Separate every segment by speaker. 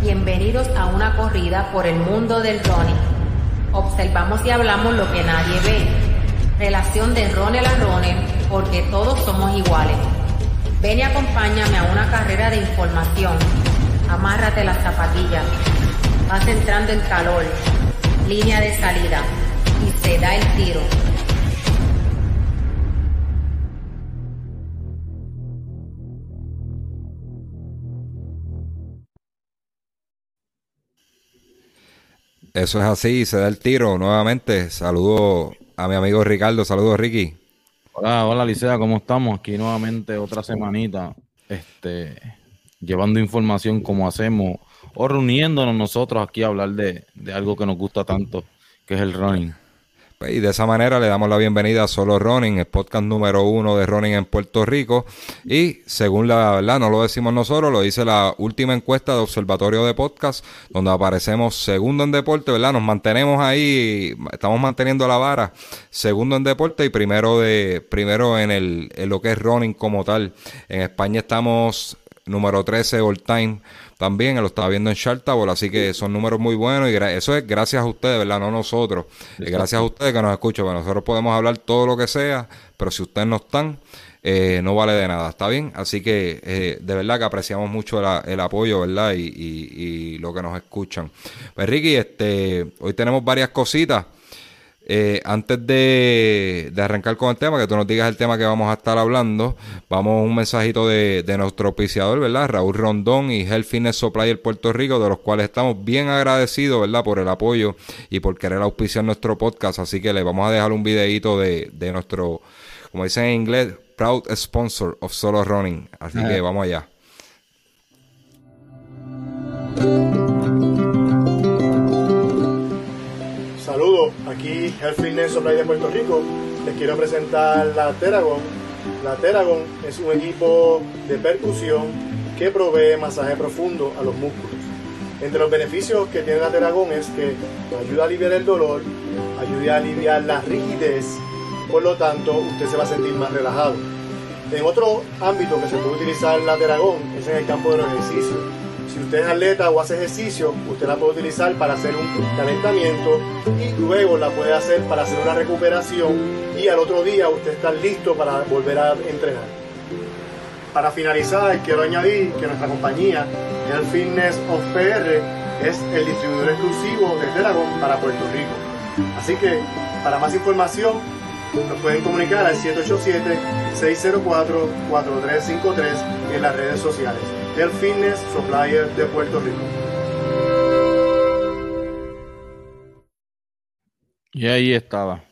Speaker 1: Bienvenidos a una corrida por el mundo del running. Observamos y hablamos lo que nadie ve. Relación de runner a runner porque todos somos iguales. Ven y acompáñame a una carrera de información. Amárrate las zapatillas. Vas entrando en calor. Línea de salida. Y se da el tiro.
Speaker 2: Eso es así, se da el tiro nuevamente. Saludo a mi amigo Ricardo, saludos Ricky.
Speaker 3: Hola, hola Licea, ¿cómo estamos? Aquí nuevamente otra semanita, este, llevando información como hacemos o reuniéndonos nosotros aquí a hablar de, de algo que nos gusta tanto, que es el running.
Speaker 2: Pues, y de esa manera le damos la bienvenida a Solo Running, el podcast número uno de running en Puerto Rico. Y según la verdad, no lo decimos nosotros, lo dice la última encuesta de Observatorio de Podcast, donde aparecemos segundo en deporte, ¿verdad? Nos mantenemos ahí, estamos manteniendo la vara, segundo en deporte y primero de, primero en el, en lo que es running como tal. En España estamos número 13 all time también, lo estaba viendo en Chartable, así que son números muy buenos y eso es gracias a ustedes, ¿verdad? No nosotros. gracias a ustedes que nos escuchan. nosotros podemos hablar todo lo que sea, pero si ustedes no están, eh, no vale de nada, ¿está bien? Así que eh, de verdad que apreciamos mucho el apoyo, ¿verdad? Y, y, lo que nos escuchan. Pues Ricky, este, hoy tenemos varias cositas. Eh, antes de, arrancar con el tema, que tú nos digas el tema que vamos a estar hablando, vamos a un mensajito de, nuestro auspiciador, ¿verdad? Raúl Rondón y Health Fitness Supplier Puerto Rico, de los cuales estamos bien agradecidos, ¿verdad? Por el apoyo y por querer auspiciar nuestro podcast. Así que le vamos a dejar un videito de, de nuestro, como dicen en inglés, proud sponsor of Solo Running. Así que vamos allá.
Speaker 4: Saludos, aquí Health Fitness Supply de Puerto Rico. Les quiero presentar la Teragon. La Teragon es un equipo de percusión que provee masaje profundo a los músculos. Entre los beneficios que tiene la Teragon es que ayuda a aliviar el dolor, ayuda a aliviar la rigidez, por lo tanto usted se va a sentir más relajado. En otro ámbito que se puede utilizar la Teragon es en el campo de los ejercicios si usted es atleta o hace ejercicio, usted la puede utilizar para hacer un calentamiento y luego la puede hacer para hacer una recuperación y al otro día usted está listo para volver a entrenar. Para finalizar, quiero añadir que nuestra compañía, el Fitness of PR, es el distribuidor exclusivo de Teragon para Puerto Rico. Así que, para más información, nos pueden comunicar al 787-604-4353 en las redes sociales del Fitness Supplier de Puerto Rico.
Speaker 3: Y ahí estaba.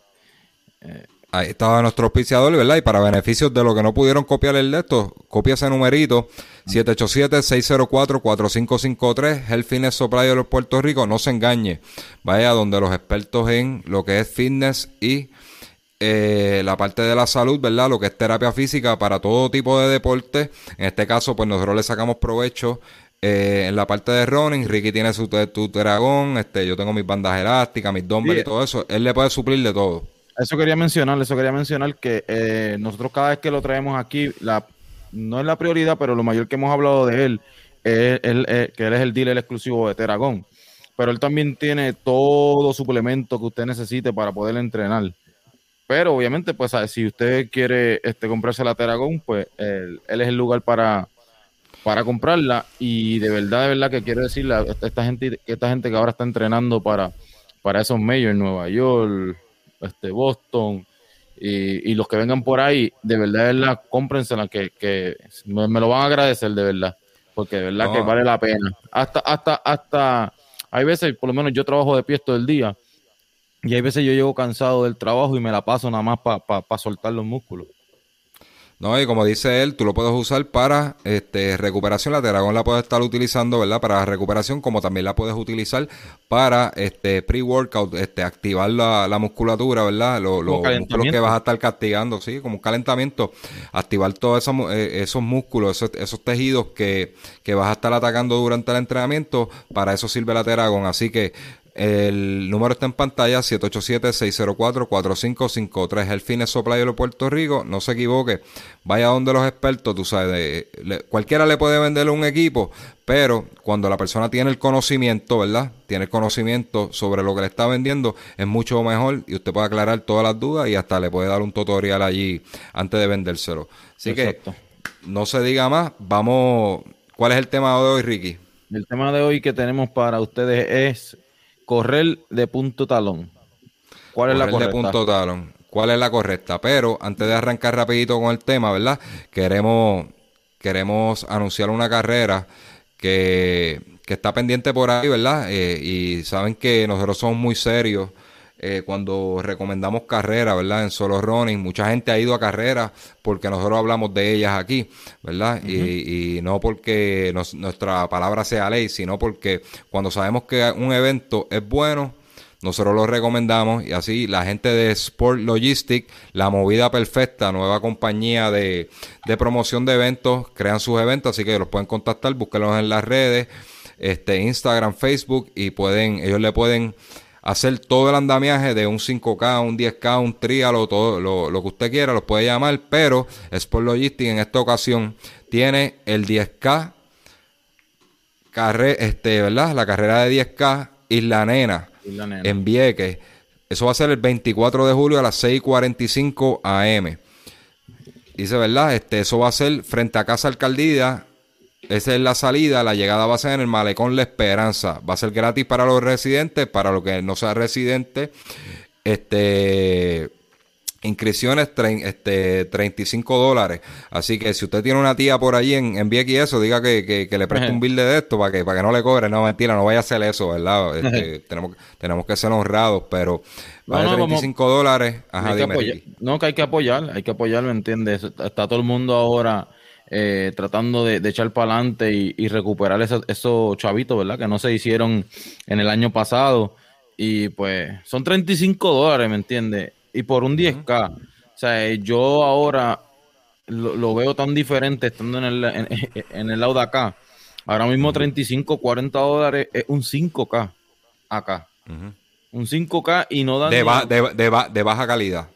Speaker 2: Ahí estaba nuestro auspiciador, ¿verdad? Y para beneficios de los que no pudieron copiar el de esto, copia ese numerito 787-604-4553, el Fitness Supplier de Puerto Rico. No se engañe. Vaya donde los expertos en lo que es fitness y eh, la parte de la salud, ¿verdad? Lo que es terapia física para todo tipo de deporte. En este caso, pues nosotros le sacamos provecho eh, en la parte de running. Ricky tiene su tu dragón, este, yo tengo mis bandas elásticas, mis dumbbells y todo eso. Él le puede suplir de todo.
Speaker 3: Eso quería mencionar, eso quería mencionar que eh, nosotros cada vez que lo traemos aquí, la, no es la prioridad, pero lo mayor que hemos hablado de él es, que él es el dealer exclusivo de Teragón. Pero él también tiene todo suplemento que usted necesite para poder entrenar. Pero obviamente, pues si usted quiere este, comprarse la Teragón, pues él, es el lugar para, para comprarla. Y de verdad, de verdad que quiero decirle a esta gente, esta gente que ahora está entrenando para, para esos medios en Nueva York, este, Boston, y, los que vengan por ahí, de verdad, de verdad, cómprensela, que, que me, lo van a agradecer, de verdad. Porque de verdad que vale la pena. Hasta, hasta, hasta, hay veces, por lo menos yo trabajo de pie todo el día y hay veces yo llego cansado del trabajo y me la paso nada más para soltar los músculos.
Speaker 2: No, y como dice él, tú lo puedes usar para este, recuperación. La Teragón la puedes estar utilizando, ¿verdad? Para recuperación, como también la puedes utilizar para este pre-workout, este, activar la, musculatura, ¿verdad? Los músculos que vas a estar castigando, sí, como un calentamiento. Activar todos esos, eh, esos músculos, esos, tejidos que, que vas a estar atacando durante el entrenamiento. Para eso sirve la Teragón. Así que El número está en pantalla, 787-604-4553. El Fines Supply de Puerto Rico. No se equivoque, vaya donde los expertos, tú sabes, cualquiera le puede vender un equipo, pero cuando la persona tiene el conocimiento, ¿verdad? Tiene el conocimiento sobre lo que le está vendiendo, es mucho mejor y usted puede aclarar todas las dudas y hasta le puede dar un tutorial allí antes de vendérselo. Así que no se diga más, vamos, ¿cuál es el tema de hoy, Ricky?
Speaker 3: El tema de hoy que tenemos para ustedes es correr de punto talón.
Speaker 2: ¿Cuál es la correcta? de punto talón. ¿Cuál es la correcta? Pero antes de arrancar rapidito con el tema, ¿verdad? Queremos, queremos anunciar una carrera que, está pendiente por ahí, ¿verdad? Eh, y saben que nosotros somos muy serios eh, cuando recomendamos carreras, ¿verdad? En solo running, mucha gente ha ido a carreras porque nosotros hablamos de ellas aquí, ¿verdad? y, no porque nuestra palabra sea ley, sino porque cuando sabemos que un evento es bueno, nosotros lo recomendamos y así la gente de Sport Logistic, la movida perfecta, nueva compañía de, de promoción de eventos, crean sus eventos, así que los pueden contactar, búsquenlos en las redes, este Instagram, Facebook y pueden, ellos le pueden hacer todo el andamiaje de un 5K, un 10K, un trialo, todo lo, que usted quiera, los puede llamar, pero Sport Logistics en esta ocasión tiene el 10K, carre, este, ¿verdad? La carrera de 10K Isla Nena, Nena. en Vieques. Eso va a ser el 24 de julio a las 6:45 am. Dice, ¿verdad? Este, eso va a ser frente a Casa Alcaldía esa es la salida, la llegada va a ser en el Malecón La Esperanza. Va a ser gratis para los residentes, para los que no sean residentes. Este, inscripciones este, 35 dólares. Así que si usted tiene una tía por allí en, en y eso, diga que, le preste un bill de esto para que, para que no le cobre. No, mentira, no vaya a hacer eso, ¿verdad? Este, tenemos, tenemos que ser honrados, pero vale 35 dólares.
Speaker 3: Ajá, no, que hay que apoyar, hay que apoyar, ¿me entiendes? Está todo el mundo ahora eh, tratando de, echar para adelante y, recuperar esos, chavitos, ¿verdad? Que no se hicieron en el año pasado. Y pues son 35 dólares, ¿me entiendes? Y por un 10K. O sea, yo ahora lo, veo tan diferente estando en el, en, el lado de acá. Ahora mismo 35, 40 dólares es un 5K acá. Un 5K y no dan...
Speaker 2: De, de baja calidad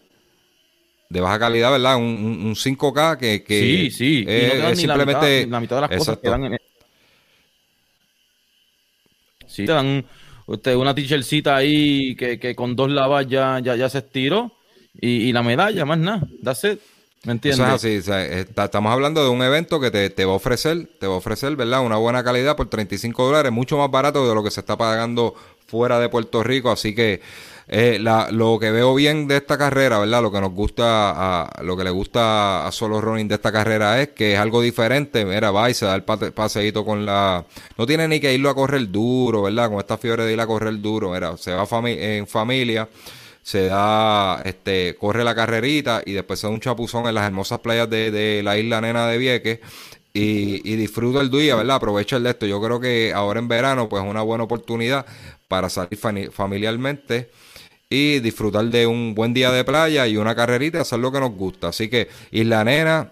Speaker 2: de baja calidad, ¿verdad? Un, un, 5K que, que
Speaker 3: sí, sí.
Speaker 2: Es, simplemente
Speaker 3: la mitad, de las cosas que dan en... Sí, te dan usted una t ahí que, que, con dos lavas ya, ya, ya se estiró y, y, la medalla, más nada, that's it. ¿Me entiendes?
Speaker 2: Eso es así, estamos hablando de un evento que te, te, va a ofrecer, te va a ofrecer, ¿verdad? Una buena calidad por 35 dólares, mucho más barato de lo que se está pagando fuera de Puerto Rico, así que eh, lo que veo bien de esta carrera, ¿verdad? Lo que nos gusta, a, lo que le gusta a Solo Running de esta carrera es que es algo diferente. Mira, va y se da el paseíto con la. No tiene ni que irlo a correr duro, ¿verdad? Con esta fiebre de ir a correr duro. Mira, se va en familia, se da, este, corre la carrerita y después se da un chapuzón en las hermosas playas de, la isla Nena de Vieques. Y, y, disfruta el día, ¿verdad? Aprovecha el de esto. Yo creo que ahora en verano, pues es una buena oportunidad para salir familiarmente y disfrutar de un buen día de playa y una carrerita y hacer lo que nos gusta. Así que Isla Nena,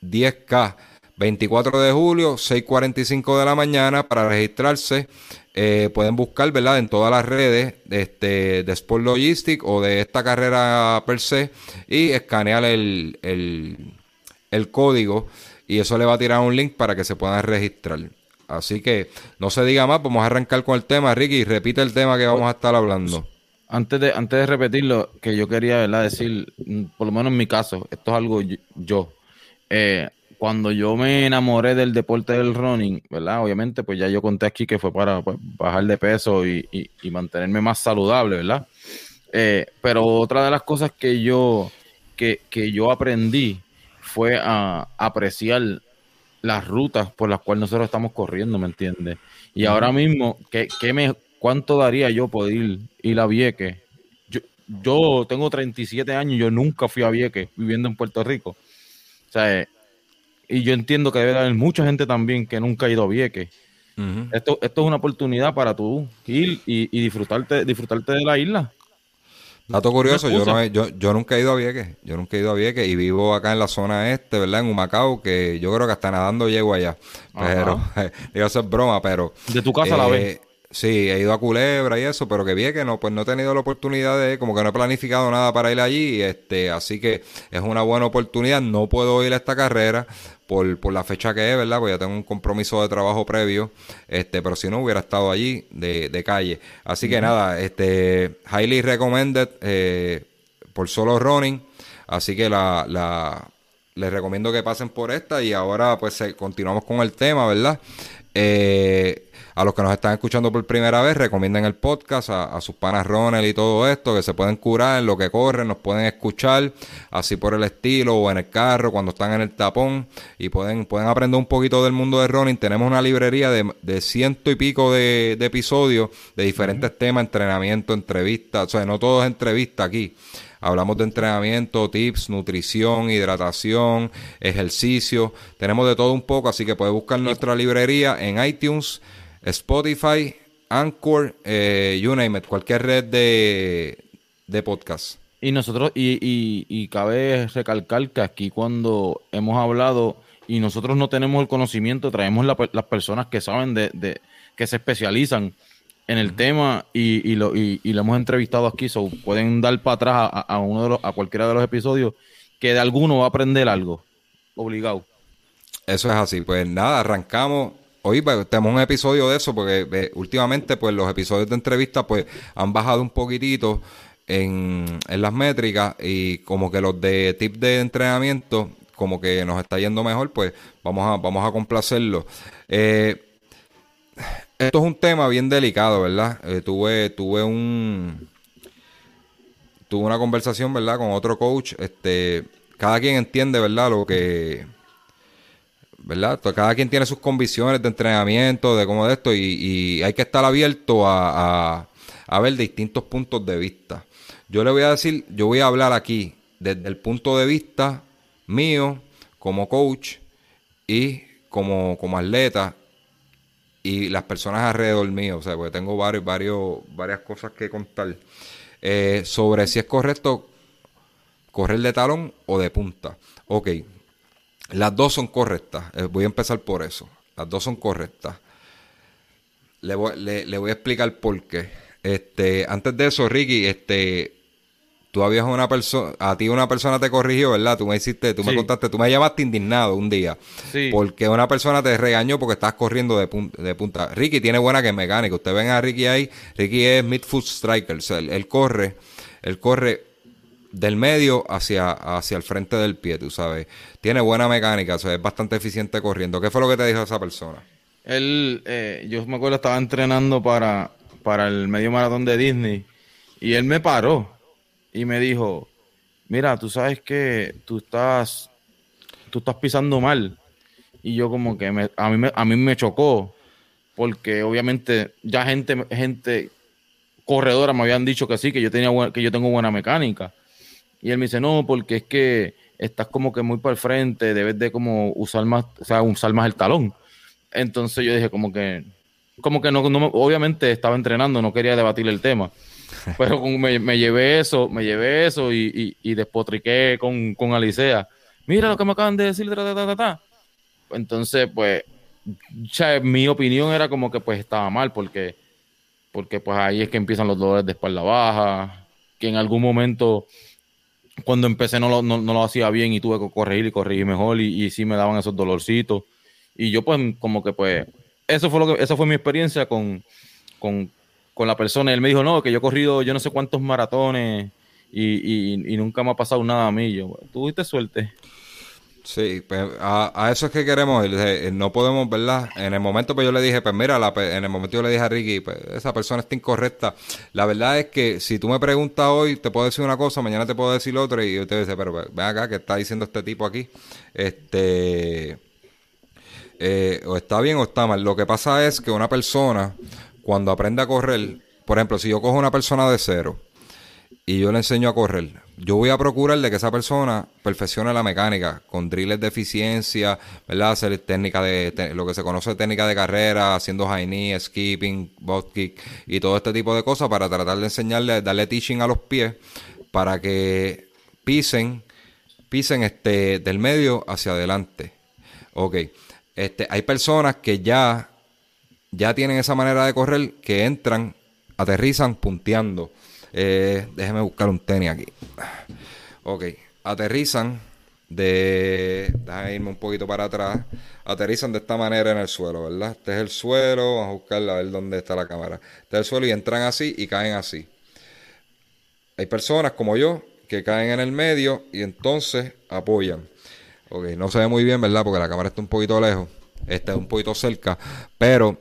Speaker 2: 10K, 24 de julio, 6.45 de la mañana para registrarse. Eh, pueden buscar, ¿verdad? En todas las redes de, este, de Sport Logistic o de esta carrera per se y escanear el, el, el código y eso le va a tirar un link para que se puedan registrar. Así que no se diga más, vamos a arrancar con el tema, Ricky, repite el tema que vamos a estar hablando
Speaker 3: antes de, antes de repetirlo, que yo quería ¿verdad? decir, mm, por lo menos en mi caso, esto es algo yo. Eh, cuando yo me enamoré del deporte del running, ¿verdad? Obviamente, pues ya yo conté aquí que fue para pues, bajar de peso y, mantenerme más saludable, ¿verdad? Eh, pero otra de las cosas que yo, que, que yo aprendí fue a apreciar las rutas por las cuales nosotros estamos corriendo, ¿me entiendes? Y ahora mismo, ¿qué, qué, me, ¿cuánto daría yo por ir, ir a Vieques? Yo, yo tengo 37 años, yo nunca fui a Vieques viviendo en Puerto Rico. O sea, y yo entiendo que debe haber mucha gente también que nunca ha ido a Vieques. esto, esto es una oportunidad para tú ir y, disfrutarte, disfrutarte de la isla.
Speaker 2: Dato curioso, yo, no yo, yo, nunca he ido a Vieques, yo nunca he ido a Vieques y vivo acá en la zona este, ¿verdad? En Humacao, que yo creo que hasta nadando llego allá. Pero, digo, eso es broma, pero...
Speaker 3: De tu casa la ves.
Speaker 2: Sí, he ido a Culebra y eso, pero que bien que no, pues no he tenido la oportunidad de, como que no he planificado nada para ir allí, este, así que es una buena oportunidad. No puedo ir a esta carrera por, por la fecha que es, ¿verdad? Pues ya tengo un compromiso de trabajo previo, este, pero si no hubiera estado allí de, de calle. Así que nada, este, highly recommended eh, por solo running, así que la, la, les recomiendo que pasen por esta y ahora pues continuamos con el tema, ¿verdad? Eh, a los que nos están escuchando por primera vez, recomienden el podcast a, sus panas Ronald y todo esto, que se pueden curar en lo que corren, nos pueden escuchar así por el estilo o en el carro cuando están en el tapón y pueden, pueden aprender un poquito del mundo de running. Tenemos una librería de, ciento y pico de, episodios de diferentes temas, entrenamiento, entrevistas, o sea, no todo es entrevista aquí. Hablamos de entrenamiento, tips, nutrición, hidratación, ejercicio. Tenemos de todo un poco, así que puedes buscar nuestra librería en iTunes, Spotify, Anchor, eh, you name it, cualquier red de, de podcast.
Speaker 3: Y nosotros, y, y, cabe recalcar que aquí cuando hemos hablado y nosotros no tenemos el conocimiento, traemos las personas que saben de, de, que se especializan en el tema y, y, lo, y, lo hemos entrevistado aquí, so pueden dar para atrás a, uno de los, a cualquiera de los episodios que de alguno va a aprender algo, obligado.
Speaker 2: Eso es así, pues nada, arrancamos. Hoy pues, tenemos un episodio de eso porque últimamente pues los episodios de entrevista pues han bajado un poquitito en, en las métricas y como que los de tip de entrenamiento como que nos está yendo mejor, pues vamos a, vamos a complacerlo. Eh, esto es un tema bien delicado, ¿verdad? Eh, tuve, tuve un tuve una conversación, ¿verdad? Con otro coach. Este, cada quien entiende, ¿verdad? Lo que, ¿verdad? Cada quien tiene sus convicciones de entrenamiento, de cómo de esto, y, hay que estar abierto a, a, ver distintos puntos de vista. Yo le voy a decir, yo voy a hablar aquí desde el punto de vista mío, como coach y como, como atleta, y las personas alrededor mío, o sea, porque tengo varios, varios, varias cosas que contar eh, sobre si es correcto correr de talón o de punta. Ok, las dos son correctas. Eh, voy a empezar por eso. Las dos son correctas. Le voy, le voy a explicar por qué. Este, antes de eso, Ricky, este, tú habías una persona, a ti una persona te corrigió, ¿verdad? Tú me hiciste, tú me contaste, tú me llamaste indignado un día. Sí. Porque una persona te regañó porque estás corriendo de, punta. Ricky tiene buena que mecánica. Usted ven a Ricky ahí, Ricky es midfoot striker. O sea, él, corre, él corre del medio hacia, hacia el frente del pie, tú sabes. Tiene buena mecánica, o es bastante eficiente corriendo. ¿Qué fue lo que te dijo esa persona?
Speaker 3: Él, eh, yo me acuerdo, estaba entrenando para, para el medio maratón de Disney y él me paró y me dijo, mira, tú sabes que tú estás, tú estás pisando mal. Y yo como que me, a, mí me, a mí me chocó, porque obviamente ya gente, gente corredora me habían dicho que sí, que yo, tenía que yo tengo buena mecánica. Y él me dice, no, porque es que estás como que muy para el frente, debes de como usar más, o sea, usar más el talón. Entonces yo dije como que, como que no, no obviamente estaba entrenando, no quería debatir el tema. Pero me, me, llevé eso, me llevé eso y, y, despotriqué con, con, Alicea. Mira lo que me acaban de decir, Entonces, pues, mi opinión era como que pues estaba mal, porque, porque pues ahí es que empiezan los dolores de espalda baja, que en algún momento, cuando empecé no lo, no, lo hacía bien y tuve que corregir y corregir mejor y, y sí me daban esos dolorcitos. Y yo pues como que pues, eso fue lo que, esa fue mi experiencia con, con, con la persona. Él me dijo, no, que yo he corrido yo no sé cuántos maratones y, nunca me ha pasado nada a mí. Yo, tuviste suerte.
Speaker 2: Sí, pues a, eso es que queremos ir. No podemos, ¿verdad? En el momento pues yo le dije, pues mira, en el momento yo le dije a Ricky, pues esa persona está incorrecta. La verdad es que si tú me preguntas hoy, te puedo decir una cosa, mañana te puedo decir otra y yo te dice, pero ven acá, ¿qué está diciendo este tipo aquí? Este... Eh, o está bien o está mal. Lo que pasa es que una persona cuando aprende a correr, por ejemplo, si yo cojo una persona de cero y yo le enseño a correr, yo voy a procurar de que esa persona perfeccione la mecánica con drills de eficiencia, ¿verdad? Hacer técnica de, lo que se conoce técnica de carrera, haciendo high knee, skipping, bot kick y todo este tipo de cosas para tratar de enseñarle, darle teaching a los pies para que pisen, pisen este, del medio hacia adelante. Ok. Este, hay personas que ya ya tienen esa manera de correr que entran, aterrizan punteando. Eh, déjeme buscar un tenis aquí. Ok, aterrizan de... Déjame irme un poquito para atrás. Aterrizan de esta manera en el suelo, ¿verdad? Este es el suelo. Vamos a buscar a ver dónde está la cámara. Este es el suelo y entran así y caen así. Hay personas como yo que caen en el medio y entonces apoyan. Ok, no se ve muy bien, ¿verdad? Porque la cámara está un poquito lejos. Está un poquito cerca. Pero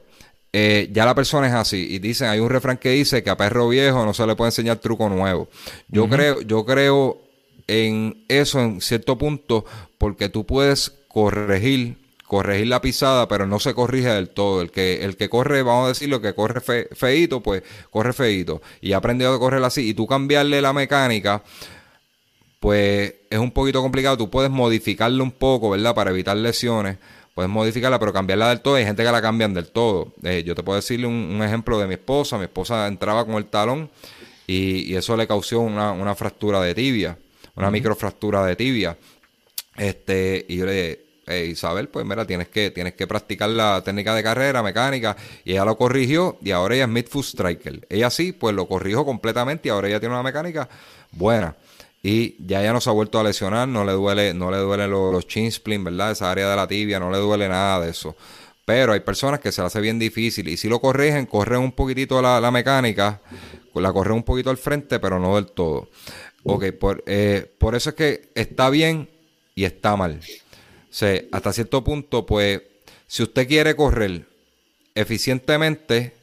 Speaker 2: eh, ya la persona es así. Y dicen, hay un refrán que dice que a perro viejo no se le puede enseñar truco nuevo. Yo creo, yo creo en eso en cierto punto, porque tú puedes corregir, corregir la pisada, pero no se corrige del todo. El que, el que corre, vamos a decirlo, que corre feito, pues corre feito. Y ha aprendido a correr así. Y tú cambiarle la mecánica, pues es un poquito complicado. Tú puedes modificarlo un poco, ¿verdad? Para evitar lesiones puedes modificarla, pero cambiarla del todo. Hay gente que la cambian del todo. Eh, yo te puedo decirle un, ejemplo de mi esposa. Mi esposa entraba con el talón y, eso le causó una, fractura de tibia, una microfractura de tibia. Este, y yo le dije, Isabel, pues mira, tienes que, tienes que practicar la técnica de carrera, mecánica, y ella lo corrigió, y ahora ella es mid-foot striker. Ella sí, pues lo corrijo completamente, y ahora ella tiene una mecánica buena y ya ya no se ha vuelto a lesionar, no le duele, no le duelen los, los chin spleen, ¿verdad? Esa área de la tibia, no le duele nada de eso. Pero hay personas que se le hace bien difícil y si lo corrigen, corren un poquitito la, la mecánica, la corren un poquito al frente, pero no del todo. Ok, por, eh, por eso es que está bien y está mal. O sea, hasta cierto punto, pues, si usted quiere correr eficientemente,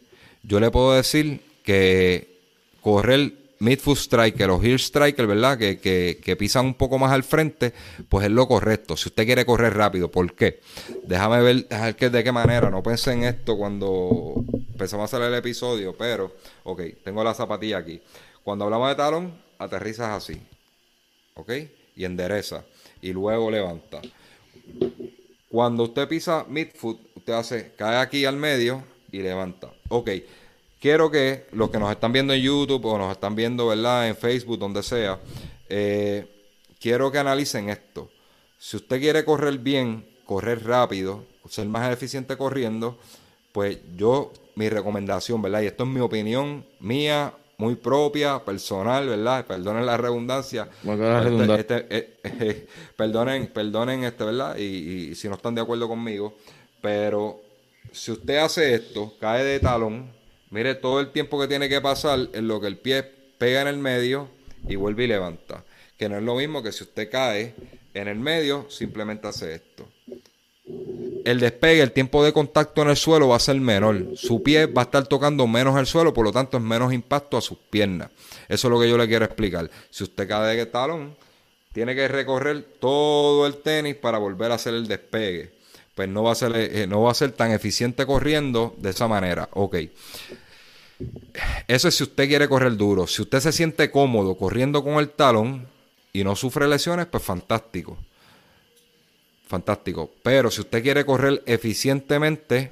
Speaker 2: yo le puedo decir que correr midfoot striker o heel striker, ¿verdad? Que, que, pisan un poco más al frente, pues es lo correcto. Si usted quiere correr rápido, ¿por qué? Déjame ver de qué manera. No pensé en esto cuando empezamos a hacer el episodio, pero, ok, tengo la zapatilla aquí. Cuando hablamos de talón, aterrizas así, ¿ok? Y endereza. Y luego levanta. Cuando usted pisa midfoot, usted hace, cae aquí al medio y levanta. Ok quiero que los que nos están viendo en YouTube o nos están viendo, ¿verdad? En Facebook, donde sea, eh, quiero que analicen esto. Si usted quiere correr bien, correr rápido, ser más eficiente corriendo, pues yo, mi recomendación, ¿verdad? Y esto es mi opinión mía, muy propia, personal, ¿verdad? Perdonen la redundancia. Este, este, eh, eh, perdonen, perdonen este, ¿verdad? y si no están de acuerdo conmigo, pero si usted hace esto, cae de talón, Mire todo el tiempo que tiene que pasar en lo que el pie pega en el medio y vuelve y levanta. Que no es lo mismo que si usted cae en el medio, simplemente hace esto. El despegue, el tiempo de contacto en el suelo va a ser menor. Su pie va a estar tocando menos el suelo, por lo tanto es menos impacto a sus piernas. Eso es lo que yo le quiero explicar. Si usted cae de talón, tiene que recorrer todo el tenis para volver a hacer el despegue pues no va a ser, eh, no va a ser tan eficiente corriendo de esa manera. Ok. Eso es si usted quiere correr duro. Si usted se siente cómodo corriendo con el talón y no sufre lesiones, pues fantástico. Fantástico. Pero si usted quiere correr eficientemente,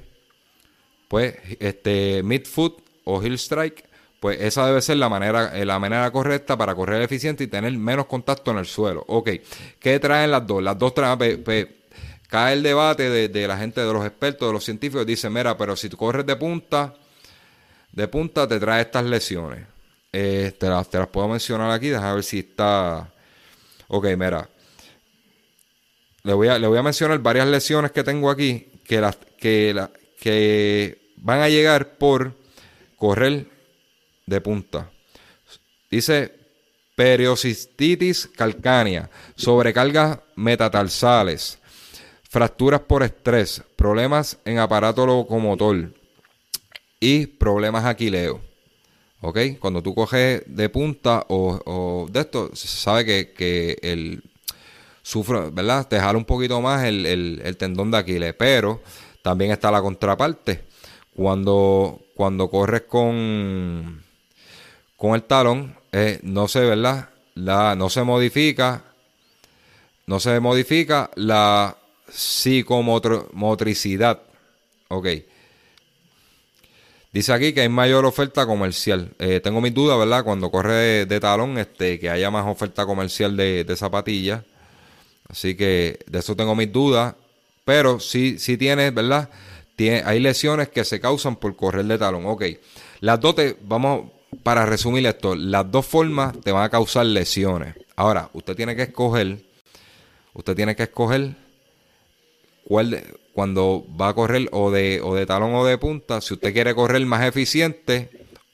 Speaker 2: pues este midfoot o heel strike, pues esa debe ser la manera, eh, la manera correcta para correr eficiente y tener menos contacto en el suelo. Ok, ¿qué traen las dos? Las dos traen, cae el debate de, la gente, de los expertos, de los científicos, dicen, mira, pero si tú corres de punta, de punta te trae estas lesiones. Eh, te, las, puedo mencionar aquí, déjame ver si está... Ok, mira. Le voy, a, mencionar varias lesiones que tengo aquí que, las, que van a llegar por correr de punta. Dice periocistitis calcánea, sobrecargas metatarsales, fracturas por estrés, problemas en aparato locomotor y problemas aquileo. ¿Ok? Cuando tú coges de punta o, de esto, se sabe que, el sufre, ¿verdad? Te jala un poquito más el, tendón de Aquiles, pero también está la contraparte. Cuando, cuando corres con, con el talón, eh, no se, ¿verdad? La, no se modifica, no se modifica la psicomotricidad. Ok. Dice aquí que hay mayor oferta comercial. Eh, tengo mis dudas, ¿verdad? Cuando corre de, talón, este, que haya más oferta comercial de, zapatillas. Así que de eso tengo mis dudas. Pero sí, sí tiene, ¿verdad? hay lesiones que se causan por correr de talón. Ok, las dos te, vamos, para resumir esto, las dos formas te van a causar lesiones. Ahora, usted tiene que escoger, usted tiene que escoger cuál cuando va a correr o de, o de talón o de punta, si usted quiere correr más eficiente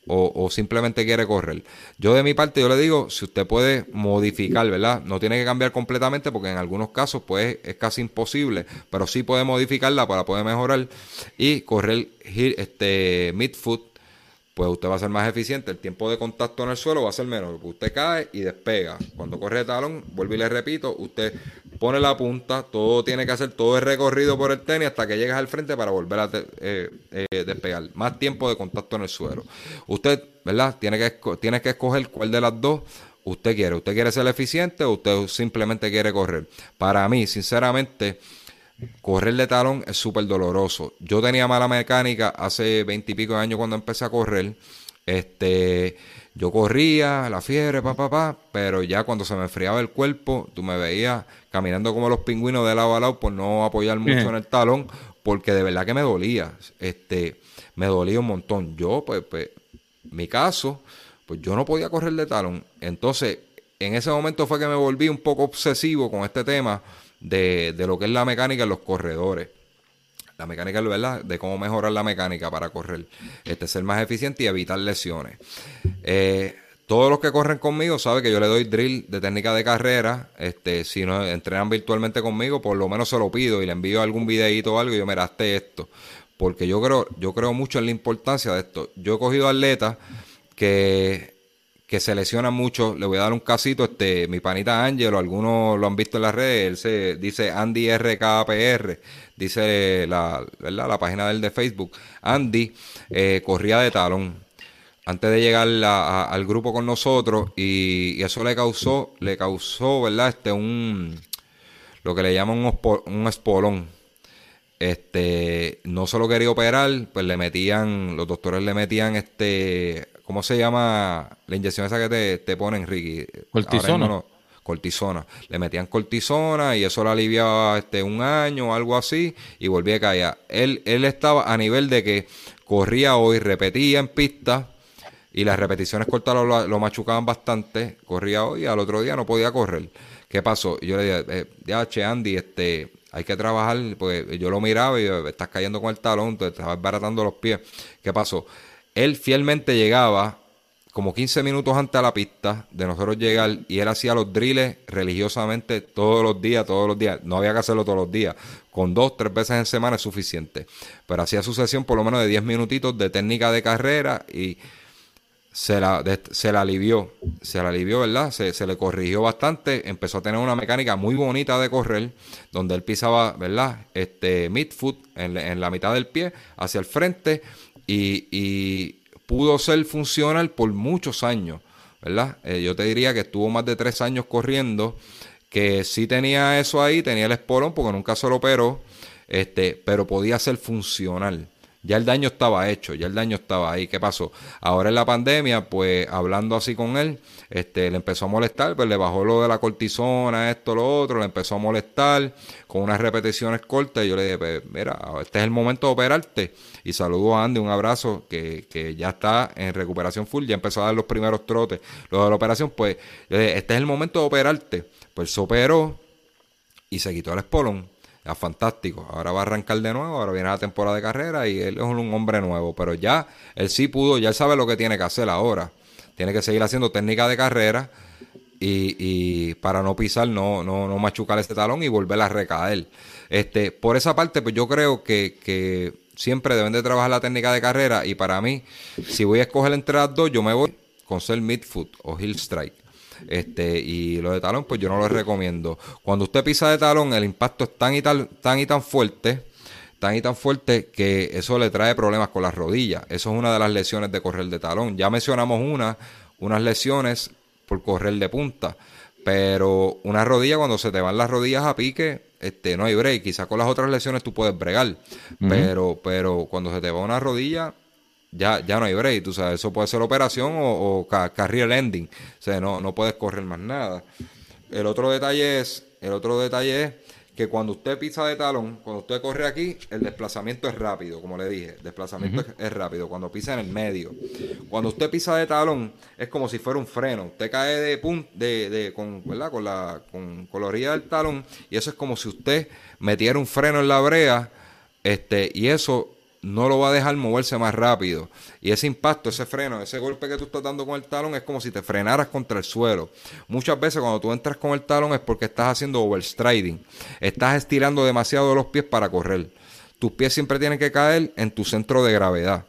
Speaker 2: o, simplemente quiere correr. Yo de mi parte, yo le digo, si usted puede modificar, ¿verdad? No tiene que cambiar completamente porque en algunos casos pues es casi imposible, pero sí puede modificarla para poder mejorar y correr este midfoot pues usted va a ser más eficiente. El tiempo de contacto en el suelo va a ser menos. Usted cae y despega. Cuando corre de talón, vuelvo y le repito, usted pone la punta, todo tiene que hacer todo el recorrido por el tenis hasta que llegues al frente para volver a eh, eh, despegar. Más tiempo de contacto en el suelo. Usted, ¿verdad? Tiene que, tiene que escoger cuál de las dos usted quiere. ¿Usted quiere ser eficiente o usted simplemente quiere correr? Para mí, sinceramente correr de talón es súper doloroso. Yo tenía mala mecánica hace veintipico de años cuando empecé a correr. Este, yo corría, la fiebre, pa, pa, pa, pero ya cuando se me enfriaba el cuerpo, tú me veías caminando como los pingüinos de lado a lado por no apoyar mucho en el talón, porque de verdad que me dolía. Este, me dolía un montón. Yo, pues, pues, mi caso, pues yo no podía correr de talón. Entonces, en ese momento fue que me volví un poco obsesivo con este tema de, lo que es la mecánica en los corredores. La mecánica, ¿verdad? De cómo mejorar la mecánica para correr. Este, ser más eficiente y evitar lesiones. Eh, todos los que corren conmigo saben que yo le doy drill de técnica de carrera. Este, si no entrenan virtualmente conmigo, por lo menos se lo pido y le envío algún videito o algo y yo me esto. Porque yo creo, yo creo mucho en la importancia de esto. Yo he cogido atletas que que se lesiona mucho. Le voy a dar un casito, este, mi panita Ángelo, algunos lo han visto en las redes, él se dice Andy RKPR, dice la, ¿verdad? la página del de Facebook. Andy eh, corría de talón antes de llegar al grupo con nosotros y, eso le causó, le causó, ¿verdad? Este, un, lo que le llaman un, un espolón. Este, no se lo quería operar, pues le metían, los doctores le metían este ¿Cómo se llama la inyección esa que te, te ponen, Ricky?
Speaker 3: Cortisona.
Speaker 2: cortisona. Le metían cortisona y eso le aliviaba este, un año o algo así y volvía a caer. Él, él estaba a nivel de que corría hoy, repetía en pista y las repeticiones cortas lo, machucaban bastante. Corría hoy y al otro día no podía correr. ¿Qué pasó? yo le dije, eh, ya, che, Andy, este, hay que trabajar, pues yo lo miraba y estás cayendo con el talón, te estás baratando los pies. ¿Qué pasó? Él fielmente llegaba como 15 minutos antes a la pista de nosotros llegar y él hacía los drills religiosamente todos los días, todos los días. No había que hacerlo todos los días. Con dos, tres veces en semana es suficiente. Pero hacía su sesión por lo menos de 10 minutitos de técnica de carrera y se la, se la alivió. Se la alivió, ¿verdad? Se, se, le corrigió bastante. Empezó a tener una mecánica muy bonita de correr, donde él pisaba, ¿verdad? Este midfoot en, en la mitad del pie hacia el frente y, pudo ser funcional por muchos años, ¿verdad? Eh, yo te diría que estuvo más de tres años corriendo, que sí tenía eso ahí, tenía el esporón porque nunca se lo operó, este, pero podía ser funcional. Ya el daño estaba hecho, ya el daño estaba ahí. ¿Qué pasó? Ahora en la pandemia, pues hablando así con él, este, le empezó a molestar, pues le bajó lo de la cortisona, esto, lo otro, le empezó a molestar con unas repeticiones cortas. Y yo le dije, pues, mira, este es el momento de operarte. Y saludo a Andy, un abrazo, que, que ya está en recuperación full, ya empezó a dar los primeros trotes. Lo de la operación, pues, este es el momento de operarte. Pues se operó y se quitó el espolón fantástico. Ahora va a arrancar de nuevo, ahora viene la temporada de carrera y él es un hombre nuevo. Pero ya, él sí pudo, ya sabe lo que tiene que hacer ahora. Tiene que seguir haciendo técnica de carrera y, y para no pisar, no, no, no machucar ese talón y volver a recaer. Este, por esa parte, pues yo creo que, que siempre deben de trabajar la técnica de carrera y para mí, si voy a escoger entre las dos, yo me voy con ser midfoot o heel strike. Este, y lo de talón, pues yo no lo recomiendo. Cuando usted pisa de talón, el impacto es tan y tan, tan y tan fuerte, tan y tan fuerte que eso le trae problemas con las rodillas. Eso es una de las lesiones de correr de talón. Ya mencionamos una, unas lesiones por correr de punta. Pero una rodilla, cuando se te van las rodillas a pique, este, no hay break. Quizás con las otras lesiones tú puedes bregar. Pero, pero cuando se te va una rodilla, ya, ya no hay break, tú sabes, eso puede ser operación o, o career ending, o sea, no, no puedes correr más nada. El otro detalle es, el otro detalle es que cuando usted pisa de talón, cuando usted corre aquí, el desplazamiento es rápido, como le dije, el desplazamiento es, es, rápido. Cuando pisa en el medio, cuando usted pisa de talón, es como si fuera un freno. Usted cae de punto, de, de, con, ¿verdad? Con la, con, con la orilla del talón, y eso es como si usted metiera un freno en la brea, este, y eso no lo va a dejar moverse más rápido. Y ese impacto, ese freno, ese golpe que tú estás dando con el talón es como si te frenaras contra el suelo. Muchas veces cuando tú entras con el talón es porque estás haciendo overstriding. Estás estirando demasiado los pies para correr. Tus pies siempre tienen que caer en tu centro de gravedad.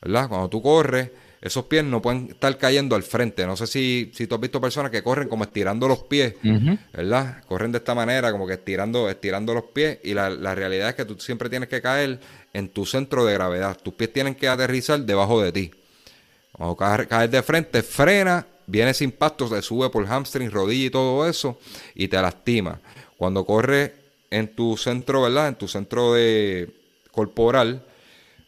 Speaker 2: ¿Verdad? Cuando tú corres, esos pies no pueden estar cayendo al frente. No sé si, si tú has visto personas que corren como estirando los pies, ¿verdad? Corren de esta manera, como que estirando, estirando los pies. Y la, la, realidad es que tú siempre tienes que caer en tu centro de gravedad. Tus pies tienen que aterrizar debajo de ti. Cuando caes, caes de frente, frena, viene ese impacto, te sube por hamstring, rodilla y todo eso, y te lastima. Cuando corres en tu centro, ¿verdad? En tu centro de corporal,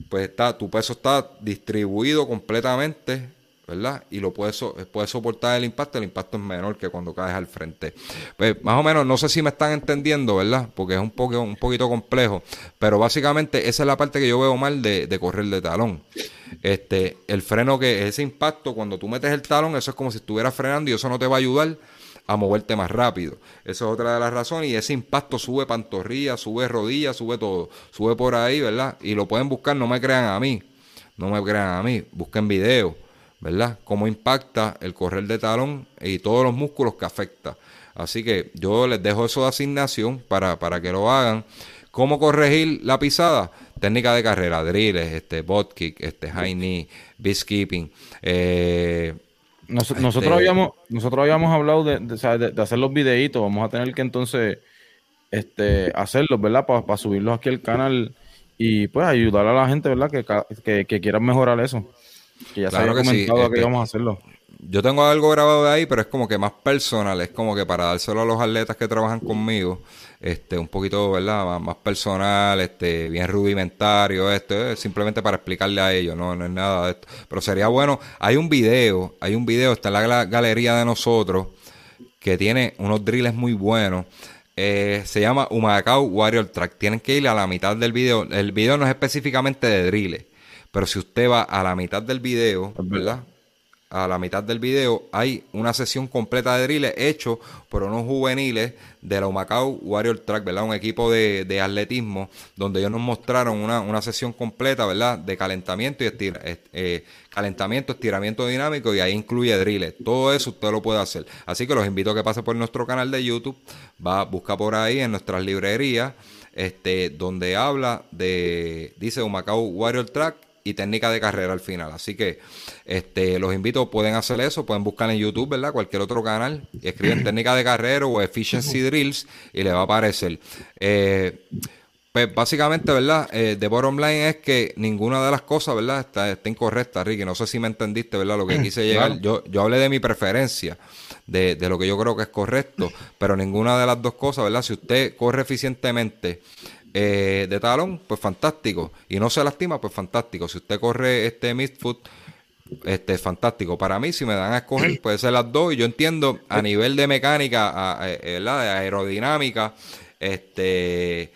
Speaker 2: pues está, tu peso está distribuido completamente, ¿verdad? Y lo puedes, puedes soportar el impacto, el impacto es menor que cuando caes al frente. Pues más o menos, no sé si me están entendiendo, ¿verdad? Porque es un, poco, un poquito complejo, pero básicamente esa es la parte que yo veo mal de, correr de talón. Este, el freno que ese impacto, cuando tú metes el talón, eso es como si estuvieras frenando y eso no te va a ayudar a moverte más rápido. Esa es otra de las razones. Y ese impacto sube pantorrilla, sube rodilla, sube todo. Sube por ahí, ¿verdad? Y lo pueden buscar, no me crean a mí. No me crean a mí. Busquen videos, ¿verdad? Cómo impacta el correr de talón y todos los músculos que afecta. Así que yo les dejo eso de asignación para, para que lo hagan. ¿Cómo corregir la pisada? Técnica de carrera, drills, este, bot kick, este, high knee, beastkeeping, eh,
Speaker 3: nos, nosotros, este... habíamos, nosotros habíamos hablado de, de, hacer los videitos. Vamos a tener que entonces este, hacerlos, ¿verdad? Para pa subirlos aquí al canal y pues ayudar a la gente, ¿verdad? Que, que, que quieran mejorar eso. Que ya claro se había comentado sí. este, que íbamos a hacerlo.
Speaker 2: Yo tengo algo grabado de ahí, pero es como que más personal, es como que para dárselo a los atletas que trabajan conmigo, este, un poquito, ¿verdad? Más, más personal, este, bien rudimentario, esto, es simplemente para explicarle a ellos, no, no es nada de esto. Pero sería bueno, hay un video, hay un video, está en la galería de nosotros, que tiene unos drills muy buenos. Eh, se llama Humacao Warrior Track. Tienen que ir a la mitad del video. El video no es específicamente de drills, pero si usted va a la mitad del video, ¿verdad? A la mitad del video hay una sesión completa de drills hecho por unos juveniles de la Humacao Warrior Track, ¿verdad? Un equipo de, de atletismo donde ellos nos mostraron una, una, sesión completa, ¿verdad? De calentamiento y estira, eh, calentamiento, estiramiento dinámico y ahí incluye drills. Todo eso usted lo puede hacer. Así que los invito a que pase por nuestro canal de YouTube, va, busca por ahí en nuestras librerías, este, donde habla de, dice Humacao Warrior Track y técnica de carrera al final. Así que este, los invito, pueden hacer eso, pueden buscar en YouTube, ¿verdad? Cualquier otro canal, escriben técnica de carrera o efficiency drills y le va a aparecer. Eh, pues básicamente, ¿verdad? Eh, de bottom line es que ninguna de las cosas, ¿verdad? Está, está, incorrecta, Ricky. No sé si me entendiste, ¿verdad? Lo que quise llegar. Yo, yo hablé de mi preferencia, de, de lo que yo creo que es correcto, pero ninguna de las dos cosas, ¿verdad? Si usted corre eficientemente eh, de talón, pues fantástico. Y no se lastima, pues fantástico. Si usted corre este midfoot, este fantástico. Para mí, si me dan a escoger, puede ser las dos. Y yo entiendo a nivel de mecánica, a, a, de aerodinámica, este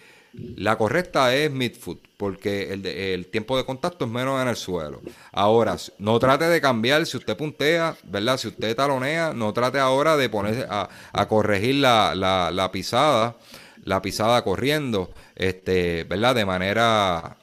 Speaker 2: la correcta es midfoot, porque el, el, tiempo de contacto es menos en el suelo. Ahora, no trate de cambiar, si usted puntea, ¿verdad? Si usted talonea, no trate ahora de ponerse a, a corregir la, la, la pisada la pisada corriendo, este, ¿verdad? De manera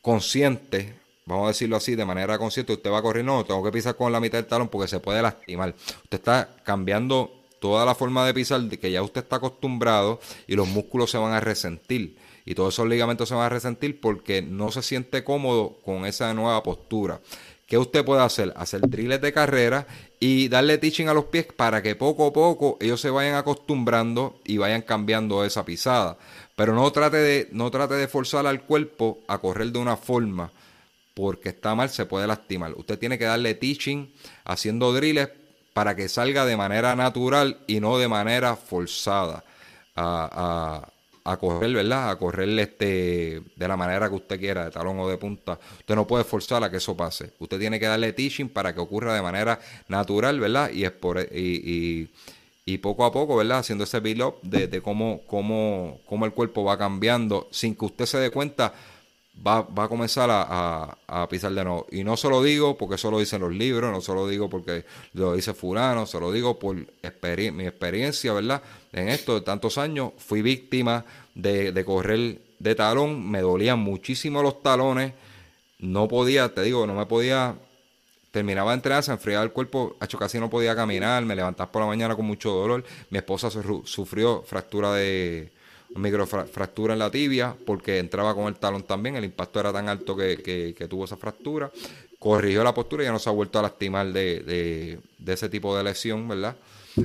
Speaker 2: consciente, vamos a decirlo así, de manera consciente, usted va corriendo, no, tengo que pisar con la mitad del talón porque se puede lastimar. Usted está cambiando toda la forma de pisar que ya usted está acostumbrado y los músculos se van a resentir. Y todos esos ligamentos se van a resentir porque no se siente cómodo con esa nueva postura. ¿Qué usted puede hacer? Hacer drills de carrera y darle teaching a los pies para que poco a poco ellos se vayan acostumbrando y vayan cambiando esa pisada. Pero no trate de, no trate de forzar al cuerpo a correr de una forma porque está mal, se puede lastimar. Usted tiene que darle teaching haciendo drills para que salga de manera natural y no de manera forzada a, a a correr, ¿verdad? A correr este, de la manera que usted quiera, de talón o de punta. Usted no puede forzar a que eso pase. Usted tiene que darle teaching para que ocurra de manera natural, ¿verdad? Y, es por, y, y, y poco a poco, ¿verdad? Haciendo ese build-up de, cómo, cómo, cómo el cuerpo va cambiando sin que usted se dé cuenta va, va a comenzar a, pisar de nuevo. Y no se lo digo porque eso lo dicen los libros, no se lo digo porque lo dice fulano, se lo digo por mi experiencia, ¿verdad? En esto de tantos años fui víctima de correr de talón, me dolían muchísimo los talones, no podía, te digo, no me podía terminaba de entrenar, se enfriaba el cuerpo, hecho casi no podía caminar, me levantaba por la mañana con mucho dolor. Mi esposa sufrió fractura de microfractura en la tibia porque entraba con el talón también, el impacto era tan alto que, tuvo esa fractura. Corrigió la postura y ya no se ha vuelto a lastimar de, de, ese tipo de lesión, ¿verdad?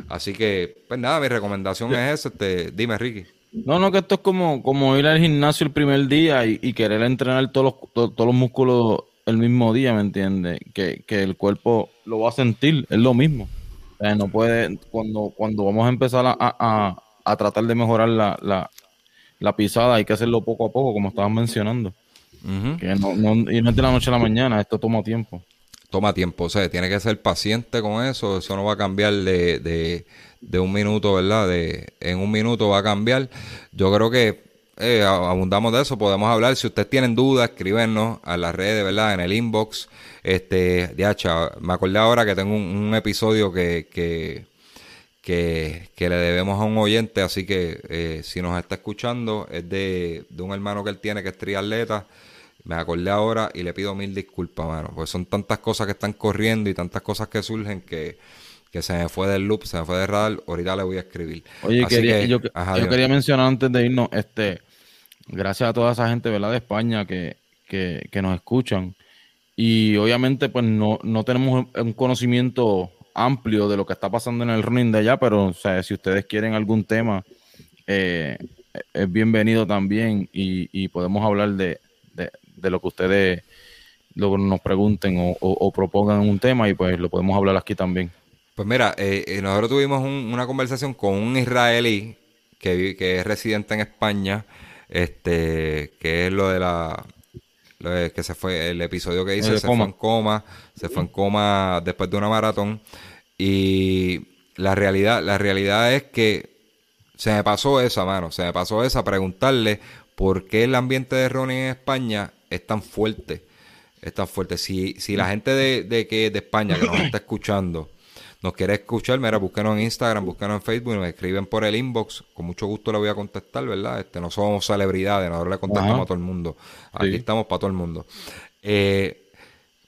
Speaker 2: Así que, pues nada, mi recomendación es esa. Este, dime, Ricky.
Speaker 3: No, no, que esto es como, como ir al gimnasio el primer día y, querer entrenar todos los, todos los músculos el mismo día, ¿me entiendes? Que, el cuerpo lo va a sentir, es lo mismo. no puede, cuando, cuando vamos a empezar a, a, tratar de mejorar la, la, la, pisada, hay que hacerlo poco a poco, como estabas mencionando. que no, no, y no es de la noche a la mañana, esto toma tiempo.
Speaker 2: Toma tiempo, o sea, tiene que ser paciente con eso, eso no va a cambiar de, de, de un minuto, ¿verdad? De, en un minuto va a cambiar. Yo creo que eh, abundamos de eso, podemos hablar. Si ustedes tienen dudas, escríbenos a las redes, ¿verdad? En el inbox. Este, ya, me acordé ahora que tengo un, episodio que, que, que, le debemos a un oyente, así que eh, si nos está escuchando, es de, de un hermano que él tiene que es triatleta. Me acordé ahora y le pido mil disculpas, mano, porque son tantas cosas que están corriendo y tantas cosas que surgen que, que se me fue del loop, se me fue de radar, ahorita le voy a escribir.
Speaker 3: Oye, yo, yo quería mencionar antes de irnos, este, gracias a toda esa gente, ¿verdad? De España que, que, nos escuchan. Y obviamente, pues no, no tenemos un conocimiento amplio de lo que está pasando en el running de allá, pero o sea, si ustedes quieren algún tema, eh, es bienvenido también y, podemos hablar de, de, lo que ustedes lo, nos pregunten o, o, propongan un tema y pues lo podemos hablar aquí también.
Speaker 2: Pues mira, eh, eh, nosotros tuvimos una conversación con un israelí que, que es residente en España este, que es lo de la que se fue el episodio que dice se fue en coma, se fue en coma después de una maratón. Y la realidad la realidad es que se me pasó esa mano, se me pasó esa preguntarle por qué el ambiente de Ronnie en España es tan fuerte, es tan fuerte. Si, si la gente de, de que de España que nos está escuchando nos quiere escuchar, mira, búsquenos en Instagram, búsquenos en Facebook, me escriben por el inbox, con mucho gusto le voy a contestar, ¿verdad? Este, no somos celebridades, nosotros le contestamos a todo el mundo. Aquí estamos para todo el mundo. Eh,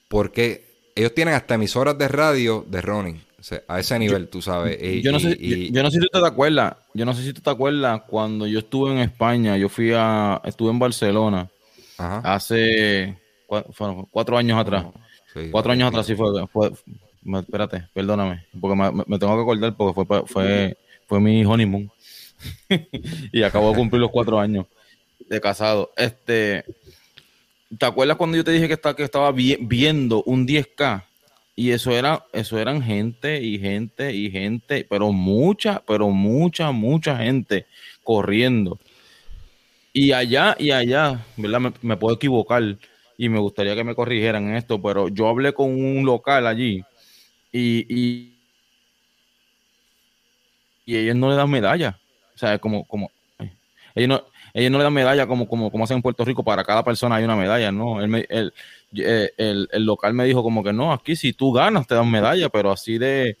Speaker 2: porque ellos tienen hasta emisoras de radio de running. a ese nivel, tú sabes.
Speaker 3: yo, no sé, yo, no sé si tú te acuerdas, yo no sé si tú te acuerdas cuando yo estuve en España, yo fui a, estuve en Barcelona hace cuatro, años atrás. cuatro años atrás sí fue, fue, espérate, perdóname, porque me, tengo que acordar porque fue, fue, fue mi honeymoon. y acabo de cumplir los cuatro años de casado. Este, ¿te acuerdas cuando yo te dije que, estaba, que estaba viendo un 10K? Y eso era, eso eran gente y gente y gente, pero mucha, pero mucha, mucha gente corriendo. Y allá y allá, ¿verdad? Me puedo equivocar y me gustaría que me corrigieran esto, pero yo hablé con un local allí y, y, y ellos no le dan medalla. O sea, como, como ellos no, ellos no le dan medalla como, como, como hacen en Puerto Rico, para cada persona hay una medalla, ¿no? El, el, eh, el, el, local me dijo como que no, aquí si tú ganas te dan medalla, pero así de,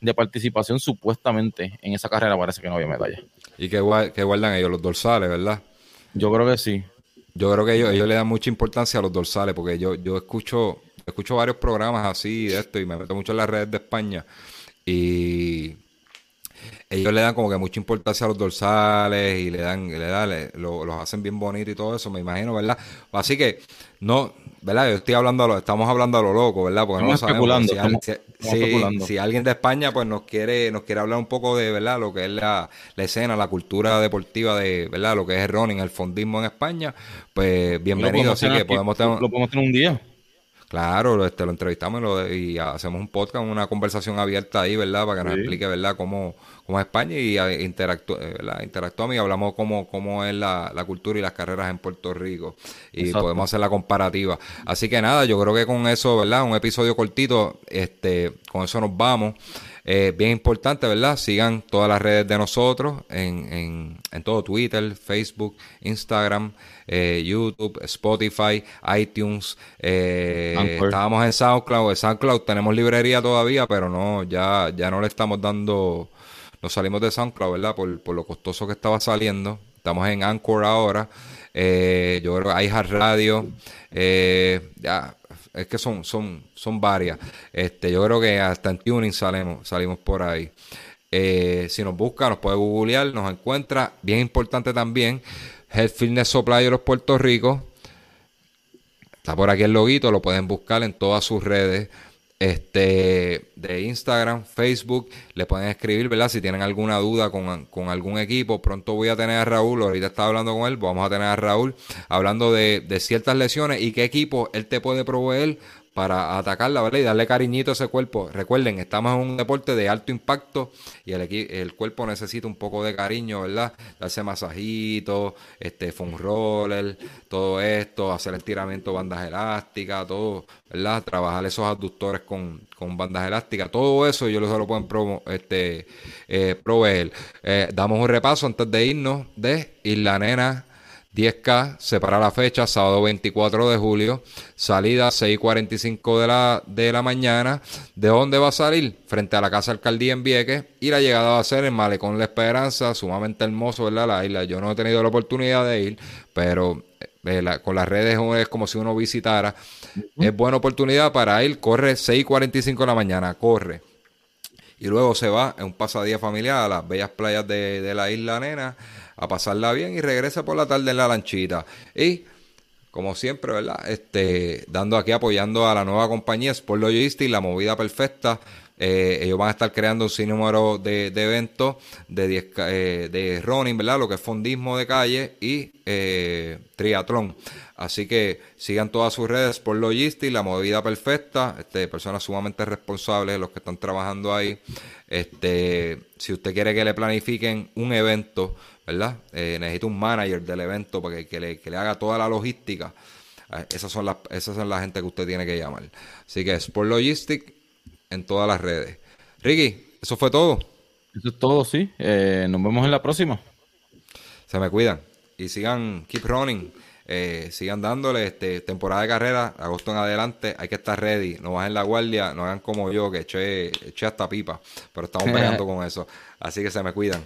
Speaker 3: de participación supuestamente en esa carrera parece que no había medalla.
Speaker 2: Y que, que guardan ellos los dorsales, ¿verdad?
Speaker 3: Yo creo que sí.
Speaker 2: Yo creo que ellos, ellos le dan mucha importancia a los dorsales, porque yo, yo escucho escucho varios programas así de esto y me meto mucho en las redes de España y ellos le dan como que mucha importancia a los dorsales y le dan, le dan, lo, los hacen bien bonitos y todo eso, me imagino, ¿verdad? Así que, no, ¿verdad? Yo estoy hablando, a lo, estamos hablando a lo loco, ¿verdad? Porque no sabemos si, si, alguien de España pues nos quiere, nos quiere hablar un poco de, ¿verdad? Lo que es la, la escena, la cultura deportiva de, ¿verdad? Lo que es el running, el fondismo en España, pues bienvenido, así que podemos
Speaker 3: tener... Lo podemos tener un día.
Speaker 2: Claro, este, lo entrevistamos y, hacemos un podcast, una conversación abierta ahí, ¿verdad? Para que nos explique, ¿verdad? Cómo, cómo es España y interactuamos, eh, interactuamos y hablamos cómo, cómo es la, cultura y las carreras en Puerto Rico. Y podemos hacer la comparativa. Así que nada, yo creo que con eso, ¿verdad? Un episodio cortito, este, con eso nos vamos. Eh, bien importante, ¿verdad? Sigan todas las redes de nosotros en, en, en todo Twitter, Facebook, Instagram, eh, YouTube, Spotify, iTunes. Eh, estábamos en SoundCloud. En SoundCloud tenemos librería todavía, pero no, ya, ya no le estamos dando. Nos salimos de SoundCloud, ¿verdad? Por, por lo costoso que estaba saliendo. Estamos en Anchor ahora. Eh, yo creo que hay Radio. Eh, ya, es que son, son, son varias. Este, yo creo que hasta en Tuning salimos, salimos por ahí. Eh, si nos busca, nos puede googlear, nos encuentra. Bien importante también, Health Fitness Supply de los Puerto Rico. Está por aquí el loguito, lo pueden buscar en todas sus redes este, de Instagram, Facebook, le pueden escribir, ¿verdad? Si tienen alguna duda con, con, algún equipo, pronto voy a tener a Raúl, ahorita estaba hablando con él, vamos a tener a Raúl hablando de, de ciertas lesiones y qué equipo él te puede proveer para atacarla, ¿verdad? Y darle cariñito a ese cuerpo. Recuerden, estamos en un deporte de alto impacto y el, el cuerpo necesita un poco de cariño, ¿verdad? Darse masajito, este, foam roller, todo esto, hacer estiramiento, bandas elásticas, todo, ¿verdad? Trabajar esos aductores con, con bandas elásticas, todo eso yo lo pueden este, eh, proveer. Eh, damos un repaso antes de irnos de Isla Nena 10K, separa la fecha, sábado 24 de julio, salida 6.45 de la, de la mañana. ¿De dónde va a salir? Frente a la Casa Alcaldía en Vieques. Y la llegada va a ser en Malecón La Esperanza, sumamente hermoso, ¿verdad? La isla. Yo no he tenido la oportunidad de ir, pero eh, con las redes es como si uno visitara. Es buena oportunidad para ir. Corre 6.45 de la mañana, corre. Y luego se va en un pasadía familiar a las bellas playas de, de la isla Nena a pasarla bien y regresa por la tarde en la lanchita. Y como siempre, ¿verdad? Este, dando aquí apoyando a la nueva compañía Sport Logistics, la movida perfecta. Eh, ellos van a estar creando un sinnúmero de, de eventos de, eh, de running, ¿verdad? Lo que es fondismo de calle y eh, triatlón. Así que sigan todas sus redes por Logistics, la movida perfecta, este, personas sumamente responsables, los que están trabajando ahí. Este, si usted quiere que le planifiquen un evento, ¿verdad? Eh, necesita un manager del evento para que, le, haga toda la logística. Eh, esas son las esas son gente que usted tiene que llamar. Así que Sport Logistic en todas las redes. Ricky, eso fue todo.
Speaker 3: Eso es todo, sí. Eh, nos vemos en la próxima.
Speaker 2: Se me cuidan. Y sigan, keep running. sigan dándole este, temporada de carrera, agosto en adelante, hay que estar ready, no bajen la guardia, no hagan como yo que eché, eché hasta pipa, pero estamos peleando con eso, así que se me cuidan.